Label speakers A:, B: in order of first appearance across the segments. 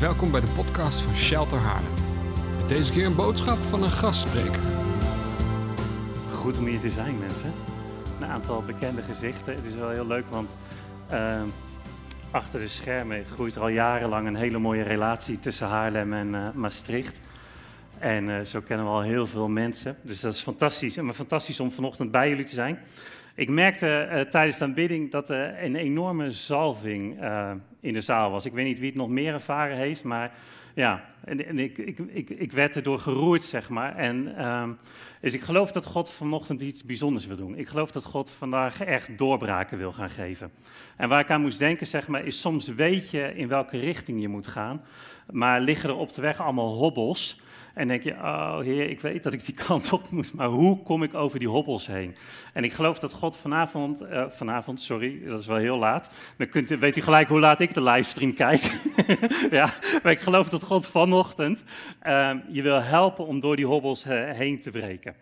A: Welkom bij de podcast van Shelter Haarlem. Met deze keer een boodschap van een gastspreker.
B: Goed om hier te zijn, mensen. Een aantal bekende gezichten. Het is wel heel leuk, want uh, achter de schermen groeit er al jarenlang een hele mooie relatie tussen Haarlem en uh, Maastricht. En uh, zo kennen we al heel veel mensen. Dus dat is fantastisch. En maar fantastisch om vanochtend bij jullie te zijn. Ik merkte uh, tijdens de aanbidding dat er een enorme zalving uh, in de zaal was. Ik weet niet wie het nog meer ervaren heeft, maar ja, en, ik, ik, ik, ik, werd erdoor geroerd, zeg maar. En um, dus ik geloof dat God vanochtend iets bijzonders wil doen. Ik geloof dat God vandaag echt doorbraken wil gaan geven. En waar ik aan moest denken, zeg maar, is soms weet je in welke richting je moet gaan, maar liggen er op de weg allemaal hobbels. En denk je, oh heer, ik weet dat ik die kant op moet, maar hoe kom ik over die hobbels heen? En ik geloof dat God vanavond, uh, vanavond, sorry, dat is wel heel laat. Dan kunt, weet u gelijk hoe laat ik de livestream kijk. ja, maar ik geloof dat God vanochtend uh, je wil helpen om door die hobbels uh, heen te breken.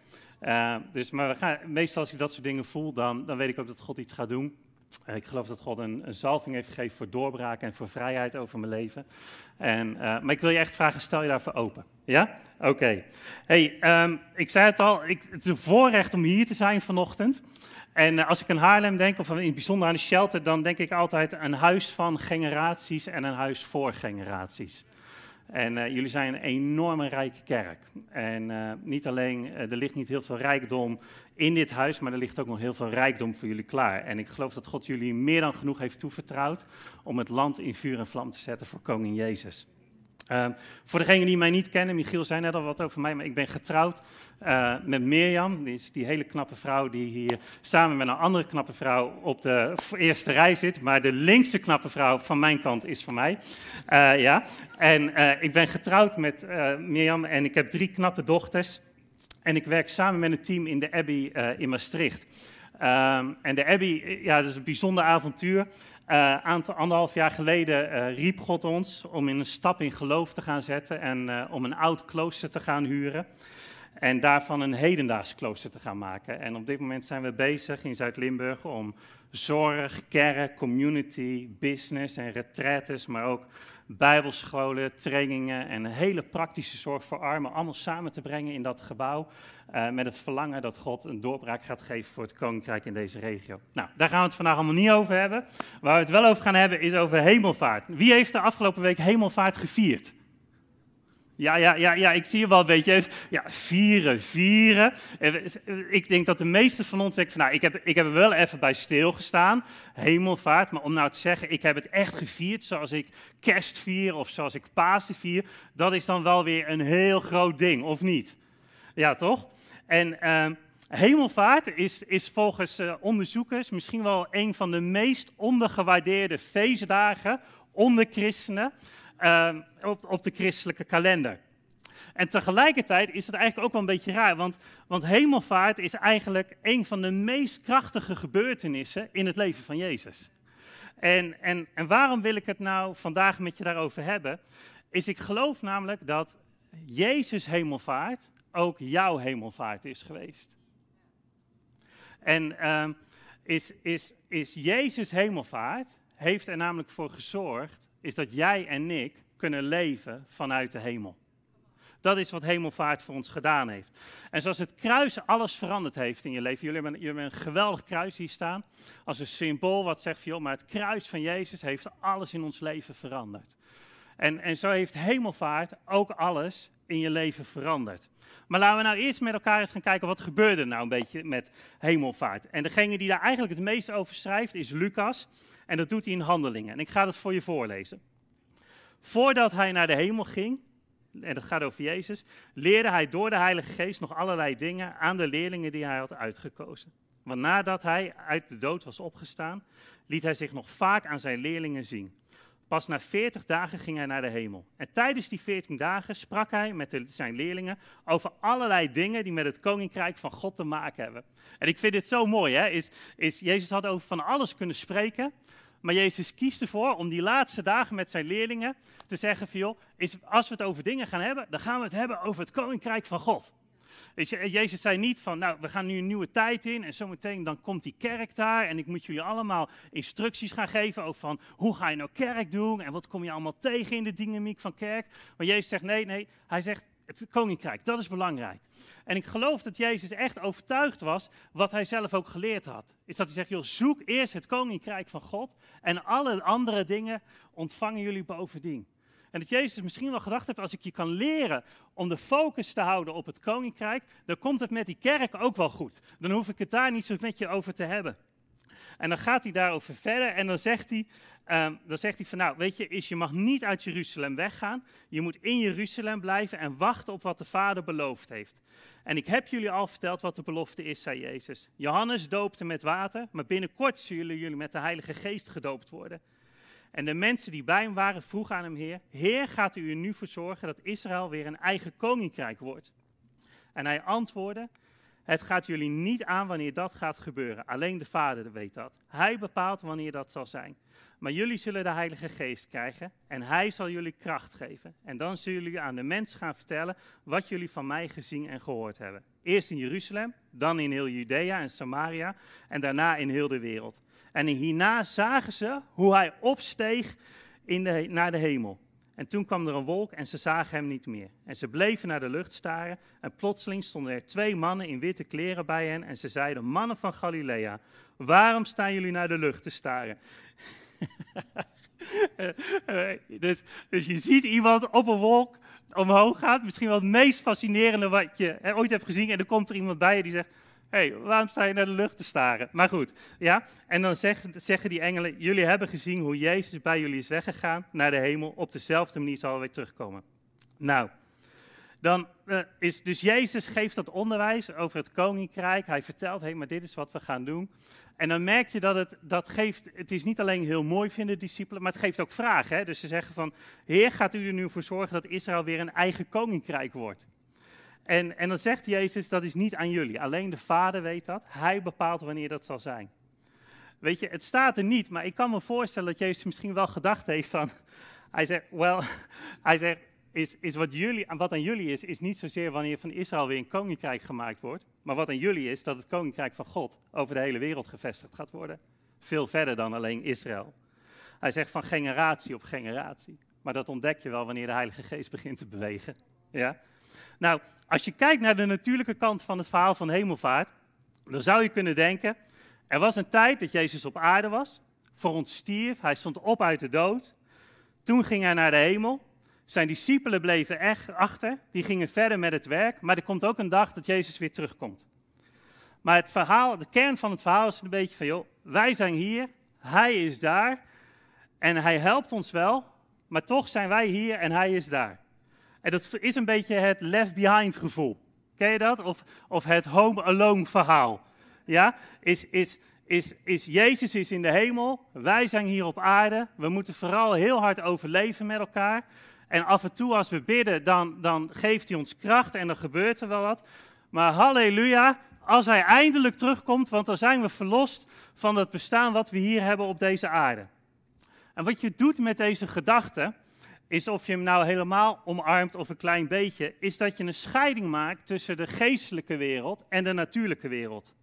B: Uh, dus, maar we gaan, meestal als ik dat soort dingen voel, dan, dan weet ik ook dat God iets gaat doen. Uh, ik geloof dat God een, een zalving heeft gegeven voor doorbraak en voor vrijheid over mijn leven. En, uh, maar ik wil je echt vragen, stel je daarvoor open. Ja? Oké. Hey, um, ik zei het al, ik, het is een voorrecht om hier te zijn vanochtend. En uh, als ik aan Haarlem denk, of in het bijzonder aan de shelter, dan denk ik altijd een huis van generaties en een huis voor generaties. En uh, jullie zijn een enorme rijke kerk. En uh, niet alleen, uh, er ligt niet heel veel rijkdom in dit huis, maar er ligt ook nog heel veel rijkdom voor jullie klaar. En ik geloof dat God jullie meer dan genoeg heeft toevertrouwd om het land in vuur en vlam te zetten voor koning Jezus. Uh, voor degenen die mij niet kennen, Michiel zei net al wat over mij, maar ik ben getrouwd uh, met Mirjam. Die is die hele knappe vrouw die hier samen met een andere knappe vrouw op de eerste rij zit. Maar de linkse knappe vrouw van mijn kant is van mij. Uh, ja. En uh, ik ben getrouwd met Mirjam en ik heb drie knappe dochters. En ik werk samen met een team in de Abbey in Maastricht. Um, en de Abbey, ja, dat is een bijzonder avontuur. Uh, aantal, anderhalf jaar geleden uh, riep God ons om in een stap in geloof te gaan zetten en uh, om een oud klooster te gaan huren. En daarvan een hedendaags klooster te gaan maken. En op dit moment zijn we bezig in Zuid-Limburg om zorg, kerk, community, business en retraites, maar ook bijbelscholen, trainingen en hele praktische zorg voor armen allemaal samen te brengen in dat gebouw. Uh, met het verlangen dat God een doorbraak gaat geven voor het koninkrijk in deze regio. Nou, daar gaan we het vandaag allemaal niet over hebben. Waar we het wel over gaan hebben is over hemelvaart. Wie heeft de afgelopen week hemelvaart gevierd? Ja, ja, ja, ja, ik zie je wel een beetje. Ja, vieren, vieren. Ik denk dat de meeste van ons denken van, nou, ik heb, ik heb er wel even bij stilgestaan, hemelvaart. Maar om nou te zeggen, ik heb het echt gevierd zoals ik kerst vier of zoals ik Pasen vier, dat is dan wel weer een heel groot ding, of niet? Ja, toch? En uh, hemelvaart is, is volgens uh, onderzoekers misschien wel een van de meest ondergewaardeerde feestdagen onder christenen. Uh, op, op, de christelijke kalender. En tegelijkertijd is het eigenlijk ook wel een beetje raar, want, want hemelvaart is eigenlijk een van de meest krachtige gebeurtenissen in het leven van Jezus. En, en, en waarom wil ik het nou vandaag met je daarover hebben? Is ik geloof namelijk dat Jezus hemelvaart ook jouw hemelvaart is geweest. En uh, is, is, is Jezus hemelvaart, heeft er namelijk voor gezorgd is dat jij en ik kunnen leven vanuit de hemel. Dat is wat hemelvaart voor ons gedaan heeft. En zoals het kruis alles veranderd heeft in je leven. Jullie hebben, een geweldig kruis hier staan. Als een symbool wat zegt, joh, maar het kruis van Jezus heeft alles in ons leven veranderd. En, en zo heeft hemelvaart ook alles in je leven veranderd. Maar laten we nou eerst met elkaar eens gaan kijken wat gebeurde nou een beetje met hemelvaart. En degene die daar eigenlijk het meest over schrijft is Lucas. En dat doet hij in handelingen. En ik ga dat voor je voorlezen. Voordat hij naar de hemel ging, en dat gaat over Jezus, leerde hij door de Heilige Geest nog allerlei dingen aan de leerlingen die hij had uitgekozen. Want nadat hij uit de dood was opgestaan, liet hij zich nog vaak aan zijn leerlingen zien. Pas na 40 dagen ging hij naar de hemel. En tijdens die 14 dagen sprak hij met zijn leerlingen over allerlei dingen die met het koninkrijk van God te maken hebben. En ik vind dit zo mooi, hè? Is, is, Jezus had over van alles kunnen spreken, maar Jezus kiest ervoor om die laatste dagen met zijn leerlingen te zeggen: van, joh, is, als we het over dingen gaan hebben, dan gaan we het hebben over het koninkrijk van God. Jezus zei niet van, nou, we gaan nu een nieuwe tijd in en zometeen dan komt die kerk daar en ik moet jullie allemaal instructies gaan geven over van, hoe ga je nou kerk doen en wat kom je allemaal tegen in de dynamiek van kerk. Maar Jezus zegt, nee, nee, hij zegt, het koninkrijk, dat is belangrijk. En ik geloof dat Jezus echt overtuigd was, wat hij zelf ook geleerd had. Is dat hij zegt, joh, zoek eerst het koninkrijk van God en alle andere dingen ontvangen jullie bovendien. En dat Jezus misschien wel gedacht heeft, als ik je kan leren om de focus te houden op het koninkrijk, dan komt het met die kerk ook wel goed. Dan hoef ik het daar niet zo met je over te hebben. En dan gaat hij daarover verder en dan zegt hij, ehm, dan zegt hij van nou, weet je, is je mag niet uit Jeruzalem weggaan. Je moet in Jeruzalem blijven en wachten op wat de Vader beloofd heeft. En ik heb jullie al verteld wat de belofte is, zei Jezus. Johannes doopte met water, maar binnenkort zullen jullie met de Heilige Geest gedoopt worden. En de mensen die bij hem waren vroegen aan hem, Heer, Heer, gaat u er nu voor zorgen dat Israël weer een eigen koninkrijk wordt? En hij antwoordde, het gaat jullie niet aan wanneer dat gaat gebeuren. Alleen de Vader weet dat. Hij bepaalt wanneer dat zal zijn. Maar jullie zullen de Heilige Geest krijgen en Hij zal jullie kracht geven. En dan zullen jullie aan de mens gaan vertellen wat jullie van mij gezien en gehoord hebben. Eerst in Jeruzalem, dan in heel Judea en Samaria en daarna in heel de wereld. En hierna zagen ze hoe Hij opsteeg in de, naar de hemel. En toen kwam er een wolk en ze zagen hem niet meer. En ze bleven naar de lucht staren. En plotseling stonden er twee mannen in witte kleren bij hen. En ze zeiden: Mannen van Galilea, waarom staan jullie naar de lucht te staren? dus, dus je ziet iemand op een wolk omhoog gaan. Misschien wel het meest fascinerende wat je ooit hebt gezien. En dan komt er iemand bij je die zegt: hey, waarom sta je naar de lucht te staren? Maar goed, ja. En dan zeggen die engelen, jullie hebben gezien hoe Jezus bij jullie is weggegaan naar de hemel. Op dezelfde manier zal hij weer terugkomen. Nou, dan uh, is dus Jezus geeft dat onderwijs over het koninkrijk. Hij vertelt, hé, maar dit is wat we gaan doen. En dan merk je dat het, dat geeft, het is niet alleen heel mooi vinden, discipelen, maar het geeft ook vragen. Hè? Dus ze zeggen van, Heer, gaat u er nu voor zorgen dat Israël weer een eigen koninkrijk wordt? En, en dan zegt Jezus, dat is niet aan jullie. Alleen de Vader weet dat. Hij bepaalt wanneer dat zal zijn. Weet je, het staat er niet, maar ik kan me voorstellen dat Jezus misschien wel gedacht heeft van... Hij zegt, wel, hij zegt, is, is wat, jullie, wat aan jullie is, is niet zozeer wanneer van Israël weer een koninkrijk gemaakt wordt. Maar wat aan jullie is, dat het koninkrijk van God over de hele wereld gevestigd gaat worden. Veel verder dan alleen Israël. Hij zegt van generatie op generatie. Maar dat ontdek je wel wanneer de Heilige Geest begint te bewegen. Ja? Nou, als je kijkt naar de natuurlijke kant van het verhaal van hemelvaart, dan zou je kunnen denken, er was een tijd dat Jezus op aarde was, voor ons stierf, hij stond op uit de dood. Toen ging hij naar de hemel. Zijn discipelen bleven echt achter, die gingen verder met het werk, maar er komt ook een dag dat Jezus weer terugkomt. Maar het verhaal, de kern van het verhaal is een beetje van, joh, wij zijn hier, hij is daar en hij helpt ons wel, maar toch zijn wij hier en hij is daar. En dat is een beetje het left behind gevoel. Ken je dat? Of, of het home alone verhaal. Ja? Is, is, is, is Jezus is in de hemel, wij zijn hier op aarde. We moeten vooral heel hard overleven met elkaar. En af en toe als we bidden, dan, dan geeft hij ons kracht en dan gebeurt er wel wat. Maar halleluja, als hij eindelijk terugkomt, want dan zijn we verlost van het bestaan wat we hier hebben op deze aarde. En wat je doet met deze gedachte, is of je hem nou helemaal omarmt of een klein beetje, is dat je een scheiding maakt tussen de geestelijke wereld en de natuurlijke wereld.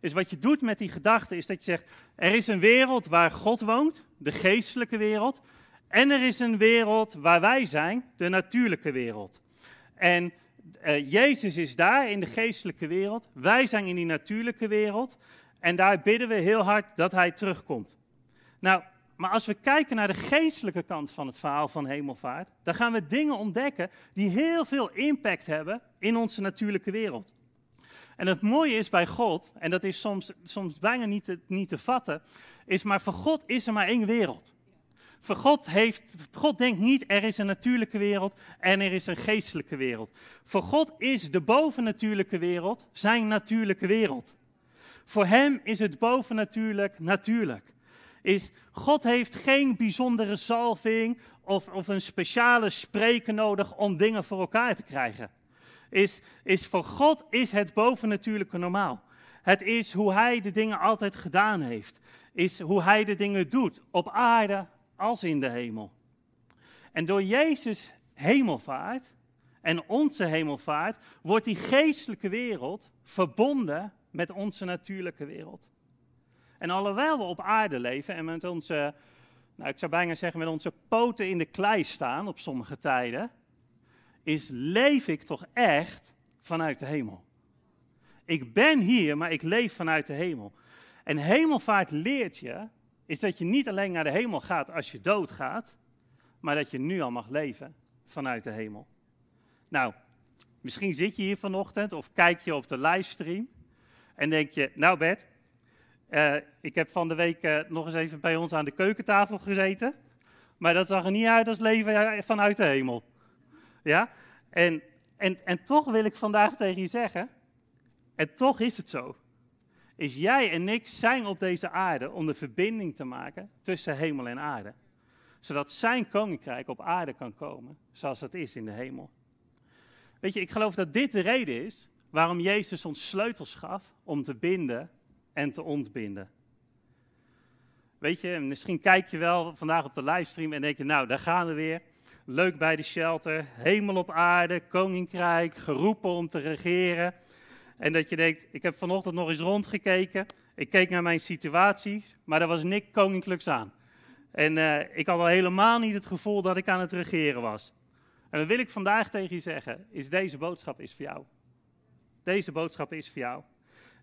B: Dus wat je doet met die gedachte is dat je zegt, er is een wereld waar God woont, de geestelijke wereld, en er is een wereld waar wij zijn, de natuurlijke wereld. En uh, Jezus is daar in de geestelijke wereld, wij zijn in die natuurlijke wereld, en daar bidden we heel hard dat Hij terugkomt. Nou, maar als we kijken naar de geestelijke kant van het verhaal van hemelvaart, dan gaan we dingen ontdekken die heel veel impact hebben in onze natuurlijke wereld. En het mooie is bij God, en dat is soms, soms bijna niet te, niet te vatten, is maar voor God is er maar één wereld. Voor God, heeft, God denkt niet er is een natuurlijke wereld en er is een geestelijke wereld. Voor God is de bovennatuurlijke wereld zijn natuurlijke wereld. Voor hem is het bovennatuurlijk natuurlijk is God heeft geen bijzondere salving of, of een speciale spreker nodig om dingen voor elkaar te krijgen. Is, is voor God is het bovennatuurlijke normaal. Het is hoe hij de dingen altijd gedaan heeft. Is hoe hij de dingen doet, op aarde als in de hemel. En door Jezus hemelvaart en onze hemelvaart wordt die geestelijke wereld verbonden met onze natuurlijke wereld. En alhoewel we op aarde leven en met onze, nou ik zou bijna zeggen, met onze poten in de klei staan op sommige tijden, is leef ik toch echt vanuit de hemel. Ik ben hier, maar ik leef vanuit de hemel. En hemelvaart leert je, is dat je niet alleen naar de hemel gaat als je doodgaat, maar dat je nu al mag leven vanuit de hemel. Nou, misschien zit je hier vanochtend of kijk je op de livestream en denk je, nou Bert, uh, ik heb van de week uh, nog eens even bij ons aan de keukentafel gezeten, maar dat zag er niet uit als leven vanuit de hemel. Ja, en, en, en toch wil ik vandaag tegen je zeggen, en toch is het zo, is jij en ik zijn op deze aarde om de verbinding te maken tussen hemel en aarde. Zodat zijn koninkrijk op aarde kan komen, zoals het is in de hemel. Weet je, ik geloof dat dit de reden is waarom Jezus ons sleutels gaf om te binden en te ontbinden. Weet je, misschien kijk je wel vandaag op de livestream en denk je, nou, daar gaan we weer. Leuk bij de shelter, hemel op aarde, koninkrijk, geroepen om te regeren. En dat je denkt, ik heb vanochtend nog eens rondgekeken. Ik keek naar mijn situatie, maar er was niks koninklijks aan. En uh, ik had al helemaal niet het gevoel dat ik aan het regeren was. En dan wil ik vandaag tegen je zeggen, is deze boodschap is voor jou. Deze boodschap is voor jou.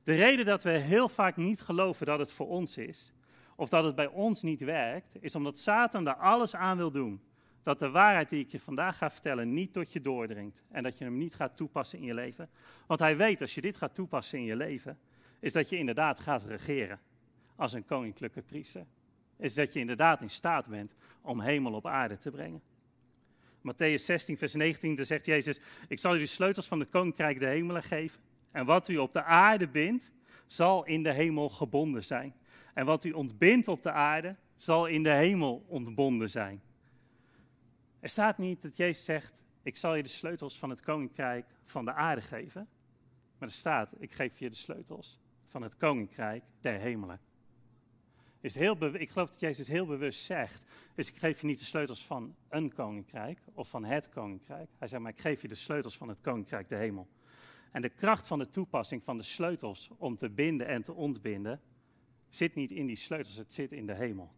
B: De reden dat we heel vaak niet geloven dat het voor ons is, of dat het bij ons niet werkt, is omdat Satan daar alles aan wil doen. Dat de waarheid die ik je vandaag ga vertellen niet tot je doordringt en dat je hem niet gaat toepassen in je leven. Want hij weet, als je dit gaat toepassen in je leven, is dat je inderdaad gaat regeren als een koninklijke priester. Is dat je inderdaad in staat bent om hemel op aarde te brengen. Matthäus 16, vers 19, daar zegt Jezus, ik zal u de sleutels van het koninkrijk de hemelen geven. En wat u op de aarde bindt, zal in de hemel gebonden zijn. En wat u ontbindt op de aarde, zal in de hemel ontbonden zijn. Er staat niet dat Jezus zegt, ik zal je de sleutels van het koninkrijk van de aarde geven. Maar er staat, ik geef je de sleutels van het koninkrijk der hemelen is heel ik geloof dat Jezus heel bewust zegt, dus ik geef je niet de sleutels van een koninkrijk of van het koninkrijk. Hij zegt, maar ik geef je de sleutels van het koninkrijk de hemel. En de kracht van de toepassing van de sleutels om te binden en te ontbinden, zit niet in die sleutels, het zit in de hemel.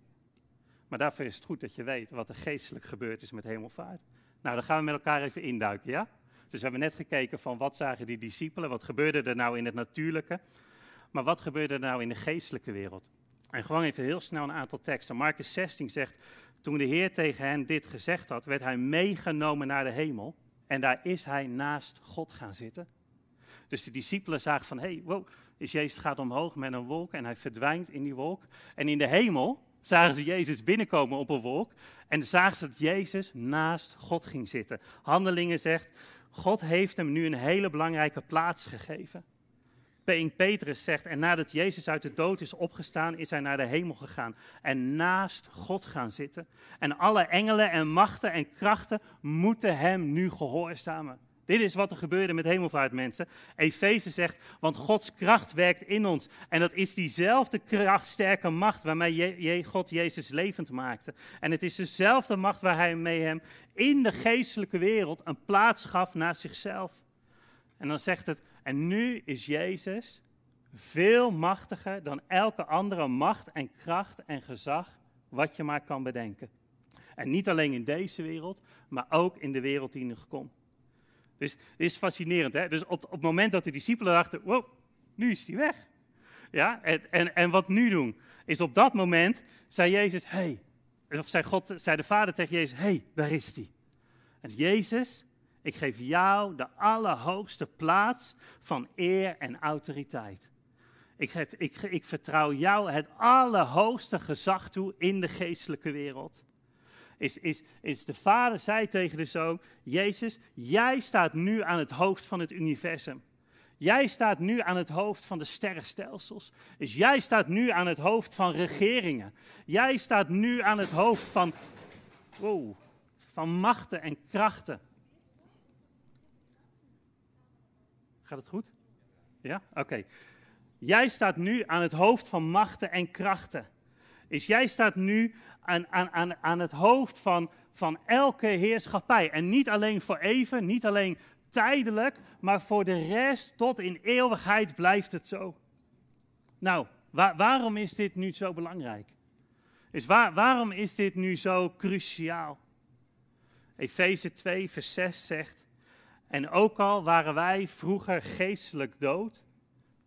B: Maar daarvoor is het goed dat je weet wat er geestelijk gebeurd is met hemelvaart. Nou, dan gaan we met elkaar even induiken, ja? Dus we hebben net gekeken van wat zagen die discipelen, wat gebeurde er nou in het natuurlijke, maar wat gebeurde er nou in de geestelijke wereld? En gewoon even heel snel een aantal teksten. Marcus 16 zegt, toen de Heer tegen hen dit gezegd had, werd hij meegenomen naar de hemel. En daar is hij naast God gaan zitten. Dus de discipelen zagen van, hey, wow, Jezus gaat omhoog met een wolk en hij verdwijnt in die wolk. En in de hemel zagen ze Jezus binnenkomen op een wolk en zagen ze dat Jezus naast God ging zitten. Handelingen zegt, God heeft hem nu een hele belangrijke plaats gegeven. Petrus zegt, en nadat Jezus uit de dood is opgestaan, is hij naar de hemel gegaan en naast God gaan zitten. En alle engelen en machten en krachten moeten hem nu gehoorzamen. Dit is wat er gebeurde met hemelvaart, mensen. Efeze zegt, want Gods kracht werkt in ons. En dat is diezelfde kracht, sterke macht waarmee God Jezus levend maakte. En het is dezelfde macht waar hij mee hem in de geestelijke wereld een plaats gaf naast zichzelf. En dan zegt het, en nu is Jezus veel machtiger dan elke andere macht en kracht en gezag wat je maar kan bedenken. En niet alleen in deze wereld, maar ook in de wereld die nog komt. Dus het is fascinerend. Hè? Dus op, op het moment dat de discipelen dachten, wow, nu is hij weg. Ja, en, en, en wat nu doen? Is op dat moment zei Jezus, hey, of zei, God, zei de Vader tegen Jezus, hey, daar is hij. En Jezus ik geef jou de allerhoogste plaats van eer en autoriteit. Ik, geef, ik, ik vertrouw jou het allerhoogste gezag toe in de geestelijke wereld. Is, is, is de vader zei tegen de zoon, Jezus, jij staat nu aan het hoofd van het universum. Jij staat nu aan het hoofd van de sterrenstelsels. Dus jij staat nu aan het hoofd van regeringen. Jij staat nu aan het hoofd van, wow, van machten en krachten. Gaat het goed? Ja? Oké. Jij staat nu aan het hoofd van machten en krachten. Is jij staat nu aan, aan, aan, aan het hoofd van, van elke heerschappij. En niet alleen voor even, niet alleen tijdelijk, maar voor de rest tot in eeuwigheid blijft het zo. Nou, waarom is dit nu zo belangrijk? Is waar, waarom is dit nu zo cruciaal? Efeze 2, vers 6 zegt: En ook al waren wij vroeger geestelijk dood,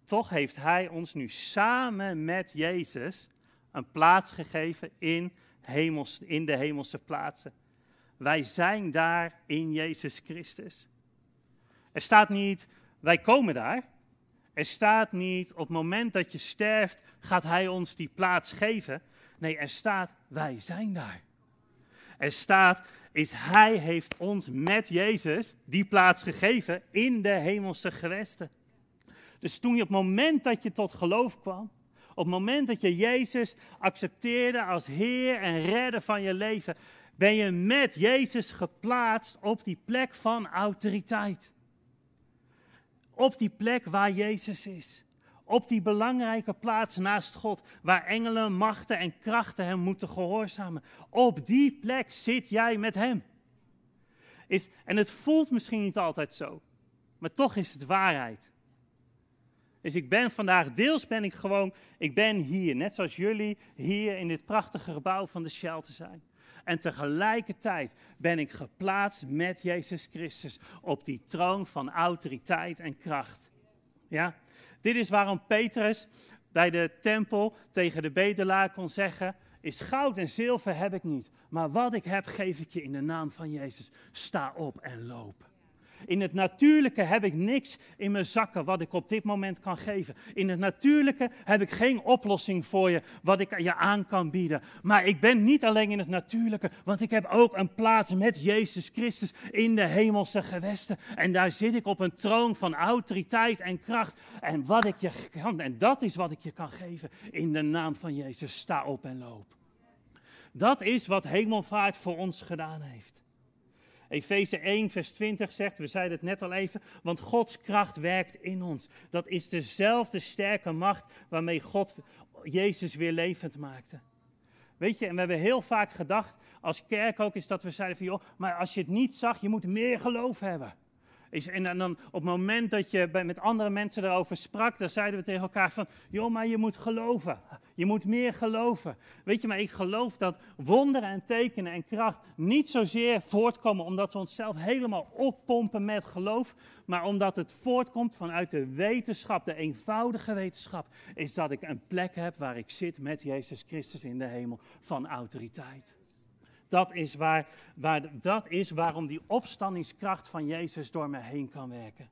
B: toch heeft Hij ons nu samen met Jezus een plaats gegeven in, hemels, in de hemelse plaatsen. Wij zijn daar in Jezus Christus. Er staat niet, wij komen daar. Er staat niet, op het moment dat je sterft, gaat Hij ons die plaats geven. Nee, er staat, wij zijn daar. Er staat, is Hij heeft ons met Jezus die plaats gegeven in de hemelse gewesten. Dus toen je op het moment dat je tot geloof kwam, op het moment dat je Jezus accepteerde als Heer en Redder van je leven, ben je met Jezus geplaatst op die plek van autoriteit. Op die plek waar Jezus is. Op die belangrijke plaats naast God, waar engelen, machten en krachten hem moeten gehoorzamen. Op die plek zit jij met hem. Is, en het voelt misschien niet altijd zo, maar toch is het waarheid. Dus ik ben vandaag, deels ben ik gewoon, ik ben hier, net zoals jullie hier in dit prachtige gebouw van de Shelter zijn. En tegelijkertijd ben ik geplaatst met Jezus Christus op die troon van autoriteit en kracht. Ja? Dit is waarom Petrus bij de tempel tegen de bedelaar kon zeggen: is goud en zilver heb ik niet, maar wat ik heb geef ik je in de naam van Jezus. Sta op en loop. In het natuurlijke heb ik niks in mijn zakken wat ik op dit moment kan geven. In het natuurlijke heb ik geen oplossing voor je wat ik je aan kan bieden. Maar ik ben niet alleen in het natuurlijke, want ik heb ook een plaats met Jezus Christus in de hemelse gewesten. En daar zit ik op een troon van autoriteit en kracht. En wat ik je kan, en dat is wat ik je kan geven in de naam van Jezus. Sta op en loop. Dat is wat hemelvaart voor ons gedaan heeft. Efeze 1, vers 20 zegt, we zeiden het net al even, want Gods kracht werkt in ons. Dat is dezelfde sterke macht waarmee God Jezus weer levend maakte. Weet je, en we hebben heel vaak gedacht, als kerk ook, is dat we zeiden van, joh, maar als je het niet zag, je moet meer geloof hebben. Is, en dan op het moment dat je met andere mensen erover sprak, dan zeiden we tegen elkaar van, joh, maar je moet geloven. Je moet meer geloven. Weet je, maar ik geloof dat wonderen en tekenen en kracht niet zozeer voortkomen omdat we onszelf helemaal oppompen met geloof, maar omdat het voortkomt vanuit de wetenschap, de eenvoudige wetenschap, is dat ik een plek heb waar ik zit met Jezus Christus in de hemel van autoriteit. Dat is, waar, waar, dat is waarom die opstandingskracht van Jezus door me heen kan werken.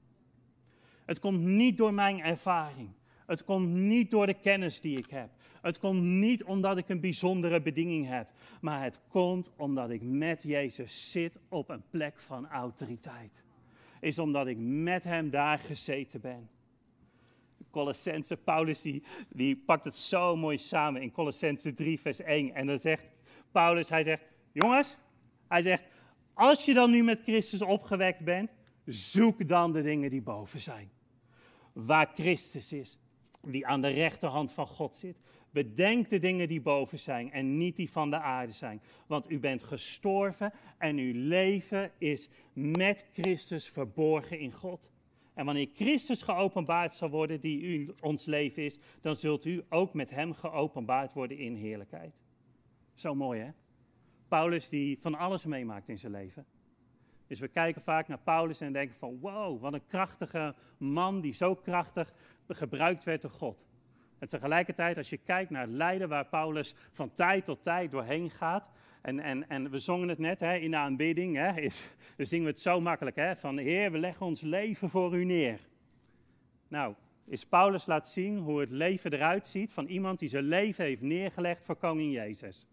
B: Het komt niet door mijn ervaring. Het komt niet door de kennis die ik heb. Het komt niet omdat ik een bijzondere bediening heb. Maar het komt omdat ik met Jezus zit op een plek van autoriteit. Is omdat ik met hem daar gezeten ben. Colossense, Paulus die, die pakt het zo mooi samen in Colossense 3 vers 1. En dan zegt Paulus, hij zegt, Jongens, hij zegt, als je dan nu met Christus opgewekt bent, zoek dan de dingen die boven zijn. Waar Christus is, die aan de rechterhand van God zit. Bedenk de dingen die boven zijn en niet die van de aarde zijn. Want u bent gestorven en uw leven is met Christus verborgen in God. En wanneer Christus geopenbaard zal worden, die u, ons leven is, dan zult u ook met hem geopenbaard worden in heerlijkheid. Zo mooi hè? Paulus die van alles meemaakt in zijn leven. Dus we kijken vaak naar Paulus en denken van wow, wat een krachtige man die zo krachtig gebruikt werd door God. En tegelijkertijd, als je kijkt naar het lijden waar Paulus van tijd tot tijd doorheen gaat. En, en, en we zongen het net hè, in de aanbidding, hè, is, zingen we het zo makkelijk. Hè, van Heer, we leggen ons leven voor u neer. Nou, is Paulus laat zien hoe het leven eruit ziet van iemand die zijn leven heeft neergelegd voor koning Jezus.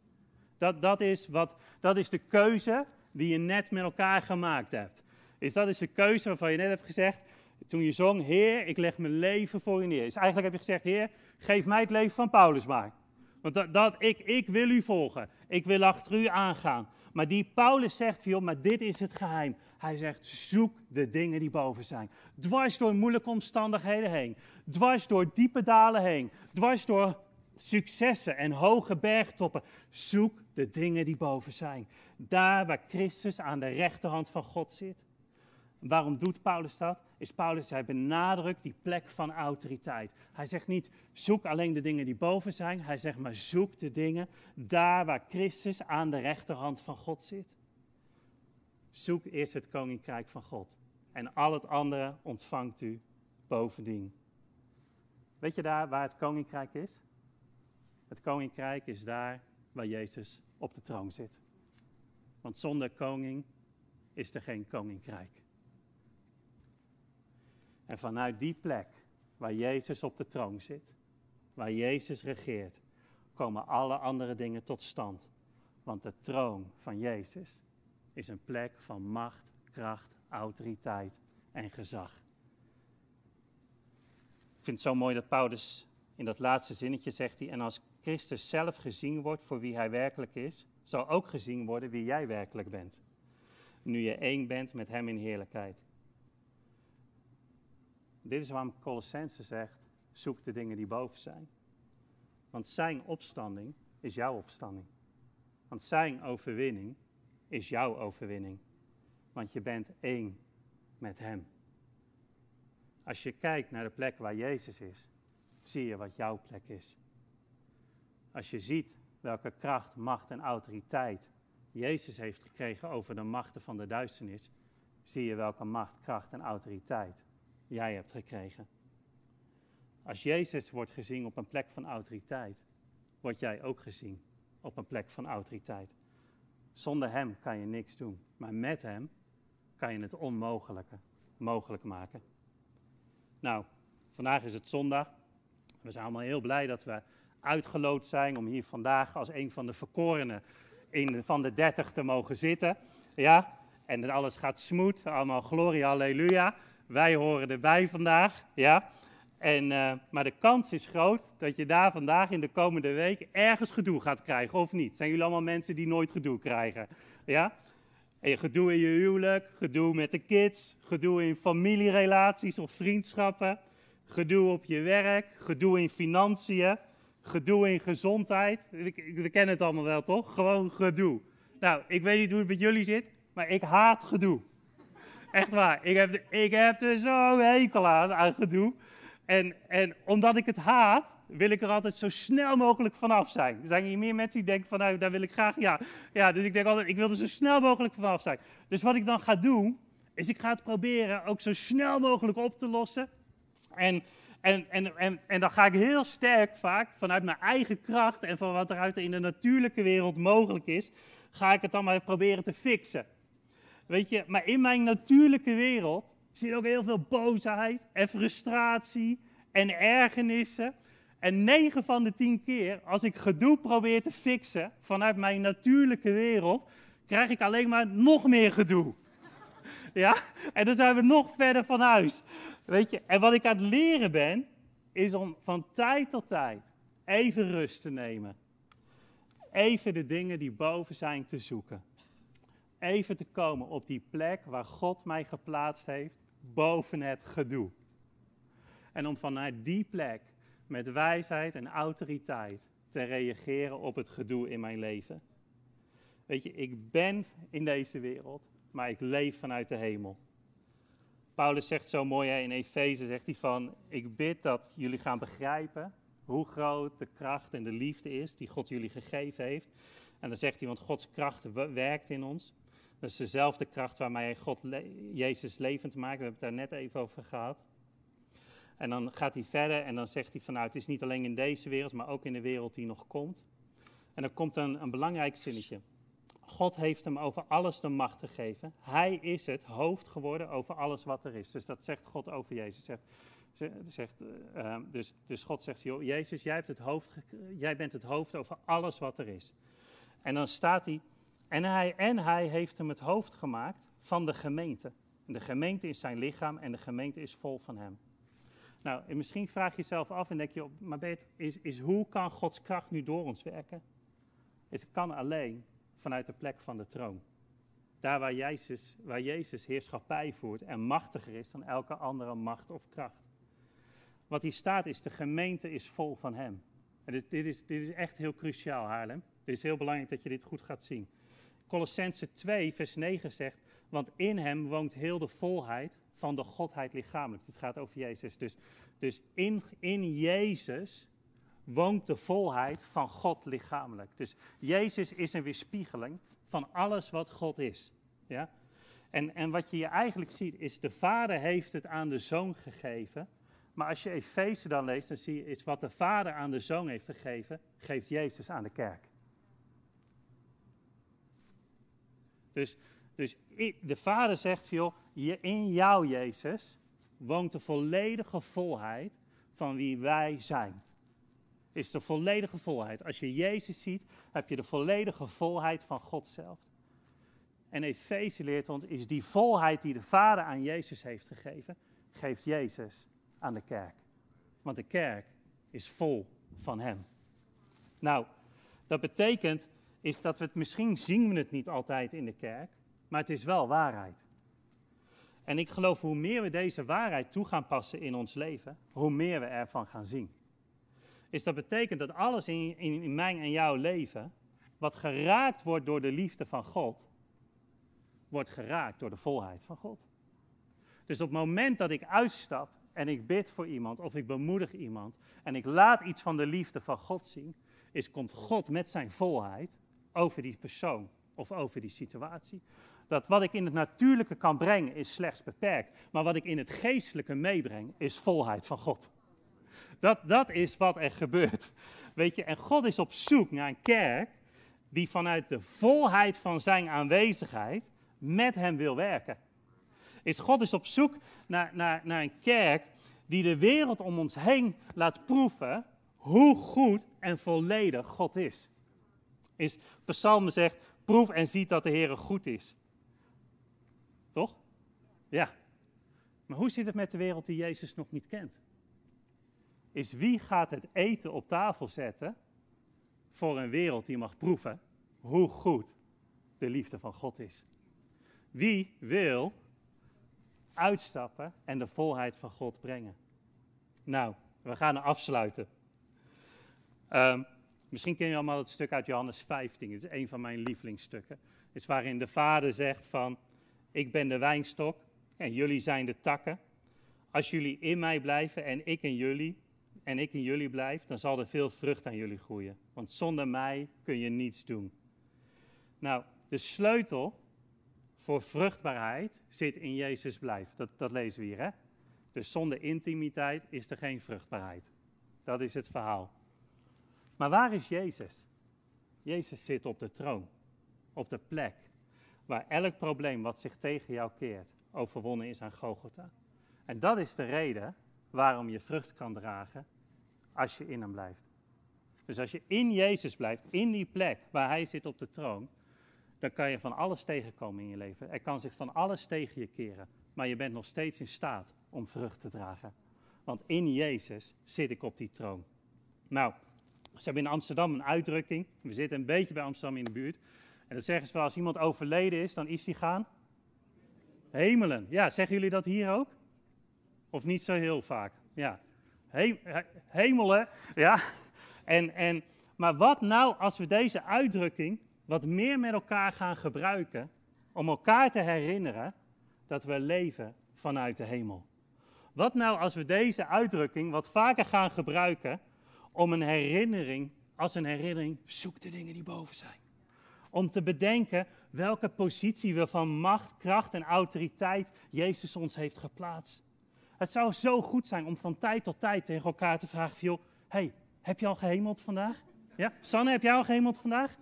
B: Dat, dat, is wat, dat is de keuze die je net met elkaar gemaakt hebt. Is dat is de keuze waarvan je net hebt gezegd, toen je zong, Heer, ik leg mijn leven voor u neer. Dus eigenlijk heb je gezegd, Heer, geef mij het leven van Paulus maar. Want dat, dat, ik, ik wil u volgen. Ik wil achter u aangaan. Maar die Paulus zegt, joh, maar dit is het geheim. Hij zegt, zoek de dingen die boven zijn. Dwars door moeilijke omstandigheden heen. Dwars door diepe dalen heen. Dwars door successen en hoge bergtoppen. Zoek de dingen die boven zijn. Daar waar Christus aan de rechterhand van God zit. Waarom doet Paulus dat? Is Paulus, hij benadrukt die plek van autoriteit. Hij zegt niet, zoek alleen de dingen die boven zijn. Hij zegt, maar zoek de dingen daar waar Christus aan de rechterhand van God zit. Zoek eerst het koninkrijk van God. En al het andere ontvangt u bovendien. Weet je daar waar het koninkrijk is? Het koninkrijk is daar waar Jezus op de troon zit. Want zonder koning is er geen koninkrijk. En vanuit die plek waar Jezus op de troon zit, waar Jezus regeert, komen alle andere dingen tot stand. Want de troon van Jezus is een plek van macht, kracht, autoriteit en gezag. Ik vind het zo mooi dat Paulus in dat laatste zinnetje zegt hij, en als Christus zelf gezien wordt voor wie hij werkelijk is, zal ook gezien worden wie jij werkelijk bent. Nu je één bent met hem in heerlijkheid. Dit is waarom Colossense zegt, zoek de dingen die boven zijn. Want zijn opstanding is jouw opstanding. Want zijn overwinning is jouw overwinning. Want je bent één met hem. Als je kijkt naar de plek waar Jezus is, zie je wat jouw plek is. Als je ziet welke kracht, macht en autoriteit Jezus heeft gekregen over de machten van de duisternis, zie je welke macht, kracht en autoriteit jij hebt gekregen. Als Jezus wordt gezien op een plek van autoriteit, word jij ook gezien op een plek van autoriteit. Zonder Hem kan je niks doen, maar met Hem kan je het onmogelijke mogelijk maken. Nou, vandaag is het zondag. We zijn allemaal heel blij dat we uitgeloot zijn om hier vandaag als een van de verkorenen in, van de dertig te mogen zitten. Ja, en alles gaat smooth, allemaal gloria, halleluja. Wij horen erbij vandaag, ja. En, uh, maar de kans is groot dat je daar vandaag in de komende week ergens gedoe gaat krijgen, of niet? Zijn jullie allemaal mensen die nooit gedoe krijgen? Ja? En gedoe in je huwelijk, gedoe met de kids, gedoe in familierelaties of vriendschappen, gedoe op je werk, gedoe in financiën, gedoe in gezondheid. We kennen het allemaal wel, toch? Gewoon gedoe. Nou, ik weet niet hoe het met jullie zit, maar ik haat gedoe. Echt waar. Ik heb, ik heb er zo hekel aan, aan gedoe. En, en omdat ik het haat, wil ik er altijd zo snel mogelijk vanaf zijn. Er zijn hier meer mensen die denken van, nou, daar wil ik graag, ja. Ja, dus ik denk altijd, ik wil er zo snel mogelijk vanaf zijn. Dus wat ik dan ga doen, is ik ga het proberen ook zo snel mogelijk op te lossen. En, en, en, en, en dan ga ik heel sterk vaak, vanuit mijn eigen kracht en van wat er uit in de natuurlijke wereld mogelijk is, ga ik het dan maar proberen te fixen. Weet je, maar in mijn natuurlijke wereld zit ook heel veel boosheid en frustratie en ergernissen. En 9 van de 10 keer, als ik gedoe probeer te fixen vanuit mijn natuurlijke wereld, krijg ik alleen maar nog meer gedoe. Ja? En dan zijn we nog verder van huis. Weet je, en wat ik aan het leren ben, is om van tijd tot tijd even rust te nemen. Even de dingen die boven zijn te zoeken. Even te komen op die plek waar God mij geplaatst heeft, boven het gedoe. En om vanuit die plek met wijsheid en autoriteit te reageren op het gedoe in mijn leven. Weet je, ik ben in deze wereld, maar ik leef vanuit de hemel. Paulus zegt zo mooi hè, in Efeze, zegt hij van, ik bid dat jullie gaan begrijpen hoe groot de kracht en de liefde is die God jullie gegeven heeft. En dan zegt hij, want Gods kracht werkt in ons. Dat is dezelfde kracht waarmee God Jezus levend maakt. We hebben het daar net even over gehad. En dan gaat hij verder en dan zegt hij vanuit, het is niet alleen in deze wereld, maar ook in de wereld die nog komt. En dan komt een, een belangrijk zinnetje. God heeft hem over alles de macht gegeven. Hij is het hoofd geworden over alles wat er is. Dus dat zegt God over Jezus. Zegt, zegt, uh, dus, dus God zegt, joh, Jezus, jij, hebt het hoofd, jij bent het hoofd over alles wat er is. En dan staat hij, en hij, en hij heeft hem het hoofd gemaakt van de gemeente. En de gemeente is zijn lichaam en de gemeente is vol van hem. Nou, en misschien vraag je jezelf af en denk je, maar Bert, is, is hoe kan Gods kracht nu door ons werken? Het kan alleen vanuit de plek van de troon. Daar waar Jezus, waar Jezus heerschappij voert en machtiger is dan elke andere macht of kracht. Wat hier staat is, de gemeente is vol van hem. Dit, dit, is, dit is echt heel cruciaal, Haarlem. Het is heel belangrijk dat je dit goed gaat zien. Colossense 2, vers 9 zegt, want in hem woont heel de volheid van de Godheid lichamelijk. Het gaat over Jezus. Dus, dus in, in Jezus woont de volheid van God lichamelijk. Dus Jezus is een weerspiegeling van alles wat God is. Ja? En, en wat je hier eigenlijk ziet is, de Vader heeft het aan de Zoon gegeven. Maar als je Efeze dan leest, dan zie je, is wat de Vader aan de Zoon heeft gegeven, geeft Jezus aan de kerk. Dus, dus de Vader zegt, joh, in jou Jezus woont de volledige volheid van wie wij zijn. Is de volledige volheid. Als je Jezus ziet, heb je de volledige volheid van God zelf. En Efeze leert ons, is die volheid die de Vader aan Jezus heeft gegeven, geeft Jezus aan de kerk. Want de kerk is vol van Hem. Nou, dat betekent is dat we het misschien zien we het niet altijd in de kerk, maar het is wel waarheid. En ik geloof hoe meer we deze waarheid toe gaan passen in ons leven, hoe meer we ervan gaan zien. Is dat betekent dat alles in, in, in mijn en jouw leven, wat geraakt wordt door de liefde van God, wordt geraakt door de volheid van God. Dus op het moment dat ik uitstap en ik bid voor iemand of ik bemoedig iemand en ik laat iets van de liefde van God zien, is komt God met zijn volheid over die persoon of over die situatie. Dat wat ik in het natuurlijke kan brengen is slechts beperkt, maar wat ik in het geestelijke meebreng is volheid van God. Dat, dat is wat er gebeurt. Weet je, en God is op zoek naar een kerk die vanuit de volheid van zijn aanwezigheid met hem wil werken. Is God is op zoek naar, naar, naar een kerk die de wereld om ons heen laat proeven hoe goed en volledig God is. Is Psalm zegt, proef en ziet dat de Heer goed is. Toch? Ja. Maar hoe zit het met de wereld die Jezus nog niet kent? Is wie gaat het eten op tafel zetten voor een wereld die mag proeven hoe goed de liefde van God is? Wie wil uitstappen en de volheid van God brengen? Nou, we gaan afsluiten. Um, misschien ken je allemaal het stuk uit Johannes 15. Het is een van mijn lievelingsstukken. Het is waarin de vader zegt van, ik ben de wijnstok en jullie zijn de takken. Als jullie in mij blijven en ik in jullie, en ik in jullie blijf, dan zal er veel vrucht aan jullie groeien. Want zonder mij kun je niets doen. Nou, de sleutel voor vruchtbaarheid zit in Jezus blijf. Dat, dat lezen we hier, hè? Dus zonder intimiteit is er geen vruchtbaarheid. Dat is het verhaal. Maar waar is Jezus? Jezus zit op de troon, op de plek waar elk probleem wat zich tegen jou keert overwonnen is aan Gogota. En dat is de reden waarom je vrucht kan dragen als je in hem blijft. Dus als je in Jezus blijft, in die plek waar hij zit op de troon, dan kan je van alles tegenkomen in je leven. Er kan zich van alles tegen je keren, maar je bent nog steeds in staat om vrucht te dragen. Want in Jezus zit ik op die troon. Nou, ze hebben in Amsterdam een uitdrukking. We zitten een beetje bij Amsterdam in de buurt. En dat zeggen ze wel, als iemand overleden is, dan is hij gaan. Hemelen. Ja, zeggen jullie dat hier ook? Of niet zo heel vaak? Ja. He, hemelen, ja. En, en, maar wat nou als we deze uitdrukking wat meer met elkaar gaan gebruiken om elkaar te herinneren dat we leven vanuit de hemel? Wat nou als we deze uitdrukking wat vaker gaan gebruiken om een herinnering, als een herinnering, zoek de dingen die boven zijn. Om te bedenken welke positie we van macht, kracht en autoriteit Jezus ons heeft geplaatst. Het zou zo goed zijn om van tijd tot tijd tegen elkaar te vragen: joh, hey, heb je al gehemeld vandaag? Ja? Sanne, heb jij al gehemeld vandaag?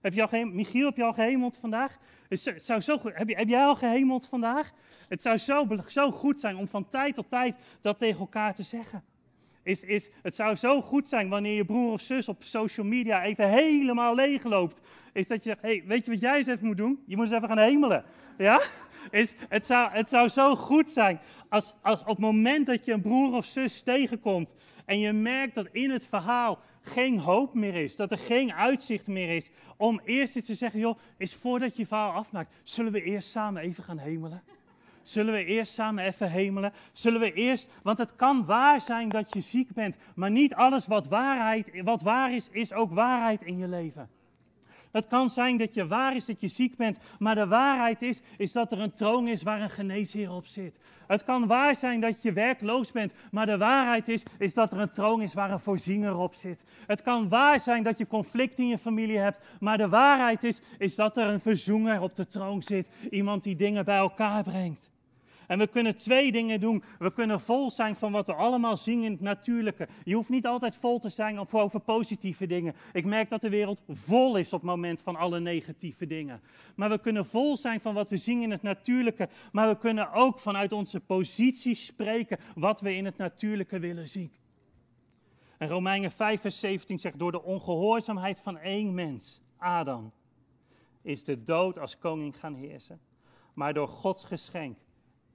B: Heb je al gehemeld? Michiel, heb je al gehemeld vandaag? Het zou zo goed, heb, je, heb jij al gehemeld vandaag? Het zou zo, zo goed zijn om van tijd tot tijd dat tegen elkaar te zeggen. Is, is, het zou zo goed zijn wanneer je broer of zus op social media even helemaal leegloopt. Is dat je zegt, hey, weet je wat jij eens even moet doen? Je moet eens even gaan hemelen. Ja? Is, het, zou, het zou zo goed zijn als, als op het moment dat je een broer of zus tegenkomt en je merkt dat in het verhaal geen hoop meer is, dat er geen uitzicht meer is, om eerst iets te zeggen, joh, is voordat je verhaal afmaakt, zullen we eerst samen even gaan hemelen? Zullen we eerst samen even hemelen? Zullen we eerst, want het kan waar zijn dat je ziek bent, maar niet alles wat, waarheid, wat waar is, is ook waarheid in je leven. Het kan zijn dat je waar is dat je ziek bent, maar de waarheid is, is dat er een troon is waar een geneesheer op zit. Het kan waar zijn dat je werkloos bent, maar de waarheid is, is dat er een troon is waar een voorziener op zit. Het kan waar zijn dat je conflict in je familie hebt, maar de waarheid is, is dat er een verzoener op de troon zit. Iemand die dingen bij elkaar brengt. En we kunnen twee dingen doen. We kunnen vol zijn van wat we allemaal zien in het natuurlijke. Je hoeft niet altijd vol te zijn over positieve dingen. Ik merk dat de wereld vol is op het moment van alle negatieve dingen. Maar we kunnen vol zijn van wat we zien in het natuurlijke. Maar we kunnen ook vanuit onze positie spreken wat we in het natuurlijke willen zien. En Romeinen 5, vers 17 zegt: Door de ongehoorzaamheid van één mens, Adam, is de dood als koning gaan heersen. Maar door Gods geschenk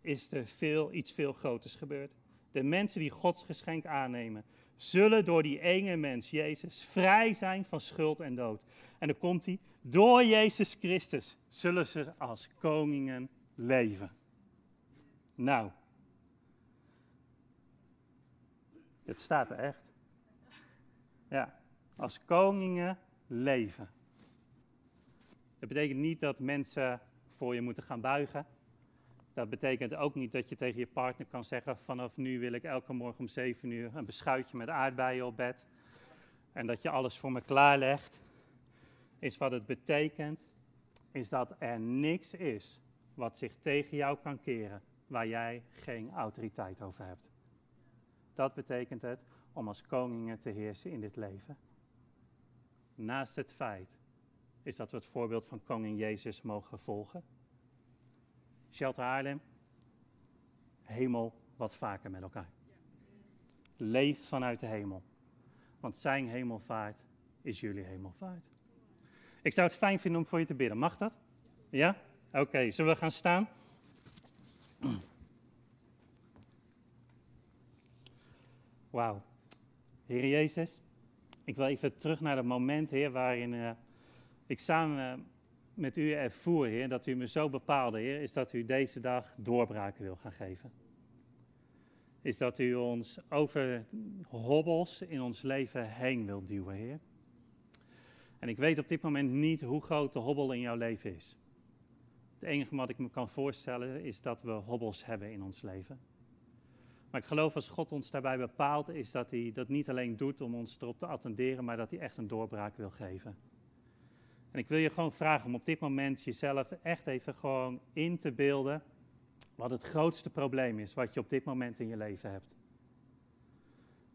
B: is er veel, iets veel groters gebeurd. De mensen die Gods geschenk aannemen, zullen door die ene mens, Jezus, vrij zijn van schuld en dood. En dan komt hij, door Jezus Christus zullen ze als koningen leven. Nou, het staat er echt. Ja, als koningen leven. Dat betekent niet dat mensen voor je moeten gaan buigen. Dat betekent ook niet dat je tegen je partner kan zeggen: vanaf nu wil ik elke morgen om 7 uur een beschuitje met aardbeien op bed. En dat je alles voor me klaarlegt. Is wat het betekent, is dat er niks is wat zich tegen jou kan keren waar jij geen autoriteit over hebt. Dat betekent het om als koningen te heersen in dit leven. Naast het feit is dat we het voorbeeld van koning Jezus mogen volgen Shelter Haarlem, hemel wat vaker met elkaar. Leef vanuit de hemel. Want zijn hemelvaart is jullie hemelvaart. Ik zou het fijn vinden om voor je te bidden. Mag dat? Ja? Oké, zullen we gaan staan? Wauw. Heer Jezus, ik wil even terug naar het moment, Heer, waarin uh, ik samen met u ervoer, Heer, dat u me zo bepaalde, Heer, is dat u deze dag doorbraken wil gaan geven. Is dat u ons over hobbels in ons leven heen wilt duwen, Heer. En ik weet op dit moment niet hoe groot de hobbel in jouw leven is. Het enige wat ik me kan voorstellen is dat we hobbels hebben in ons leven. Maar ik geloof als God ons daarbij bepaalt, is dat hij dat niet alleen doet om ons erop te attenderen, maar dat hij echt een doorbraak wil geven. En ik wil je gewoon vragen om op dit moment jezelf echt even gewoon in te beelden wat het grootste probleem is wat je op dit moment in je leven hebt.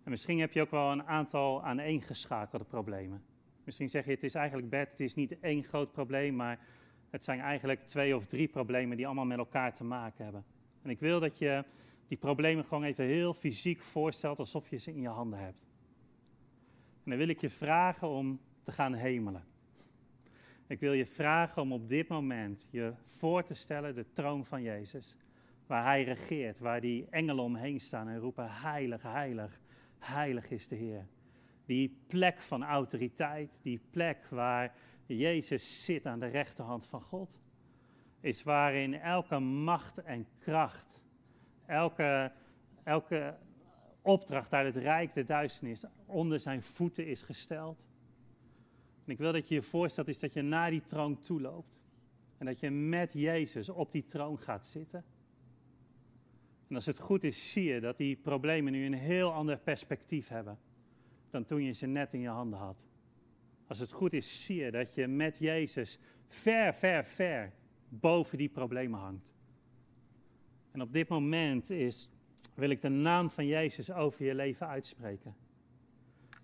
B: En misschien heb je ook wel een aantal aaneengeschakelde problemen. Misschien zeg je het is eigenlijk bed, het is niet één groot probleem, maar het zijn eigenlijk twee of drie problemen die allemaal met elkaar te maken hebben. En ik wil dat je die problemen gewoon even heel fysiek voorstelt alsof je ze in je handen hebt. En dan wil ik je vragen om te gaan hemelen. Ik wil je vragen om op dit moment je voor te stellen de troon van Jezus. Waar hij regeert, waar die engelen omheen staan en roepen: Heilig, heilig, heilig is de Heer. Die plek van autoriteit, die plek waar Jezus zit aan de rechterhand van God, is waarin elke macht en kracht, elke, elke opdracht uit het rijk der duisternis onder zijn voeten is gesteld. En ik wil dat je je voorstelt is dat je naar die troon toe loopt. En dat je met Jezus op die troon gaat zitten. En als het goed is, zie je dat die problemen nu een heel ander perspectief hebben dan toen je ze net in je handen had. Als het goed is, zie je dat je met Jezus ver, ver, ver boven die problemen hangt. En op dit moment is, wil ik de naam van Jezus over je leven uitspreken.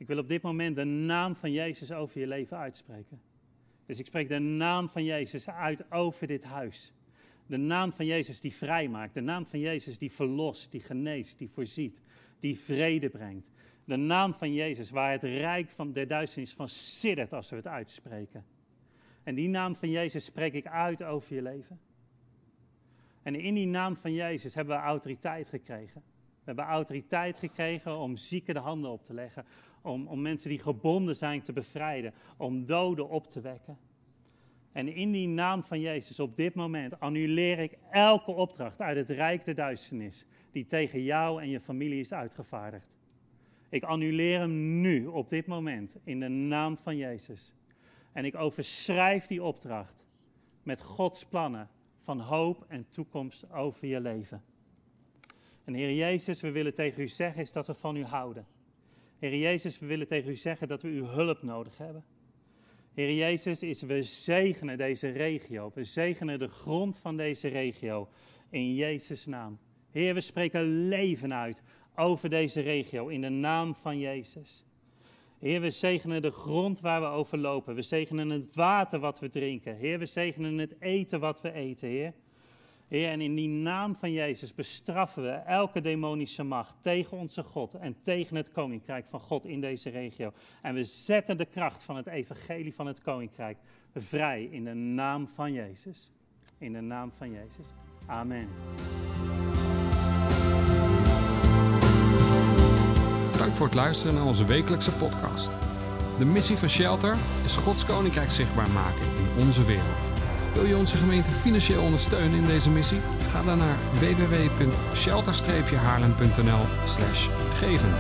B: Ik wil op dit moment de naam van Jezus over je leven uitspreken. Dus ik spreek de naam van Jezus uit over dit huis. De naam van Jezus die vrijmaakt. De naam van Jezus die verlost, die geneest, die voorziet, die vrede brengt. De naam van Jezus waar het rijk van de duisternis van siddert als we het uitspreken. En die naam van Jezus spreek ik uit over je leven. En in die naam van Jezus hebben we autoriteit gekregen. We hebben autoriteit gekregen om zieken de handen op te leggen, om, om mensen die gebonden zijn te bevrijden, om doden op te wekken. En in die naam van Jezus, op dit moment, annuleer ik elke opdracht uit het rijk der duisternis die tegen jou en je familie is uitgevaardigd. Ik annuleer hem nu, op dit moment, in de naam van Jezus. En ik overschrijf die opdracht met Gods plannen van hoop en toekomst over je leven. En Heer Jezus, we willen tegen u zeggen is dat we van u houden. Heer Jezus, we willen tegen u zeggen dat we uw hulp nodig hebben. Heer Jezus, is we zegenen deze regio. We zegenen de grond van deze regio in Jezus' naam. Heer, we spreken leven uit over deze regio in de naam van Jezus. Heer, we zegenen de grond waar we over lopen. We zegenen het water wat we drinken. Heer, we zegenen het eten wat we eten, Heer. Heer, en in die naam van Jezus bestraffen we elke demonische macht tegen onze God en tegen het koninkrijk van God in deze regio. En we zetten de kracht van het evangelie van het koninkrijk vrij in de naam van Jezus. In de naam van Jezus. Amen.
A: Dank voor het luisteren naar onze wekelijkse podcast. De missie van Shelter is Gods Koninkrijk zichtbaar maken in onze wereld. Wil je onze gemeente financieel ondersteunen in deze missie? Ga dan naar www.shelter-haarlem.nl geven.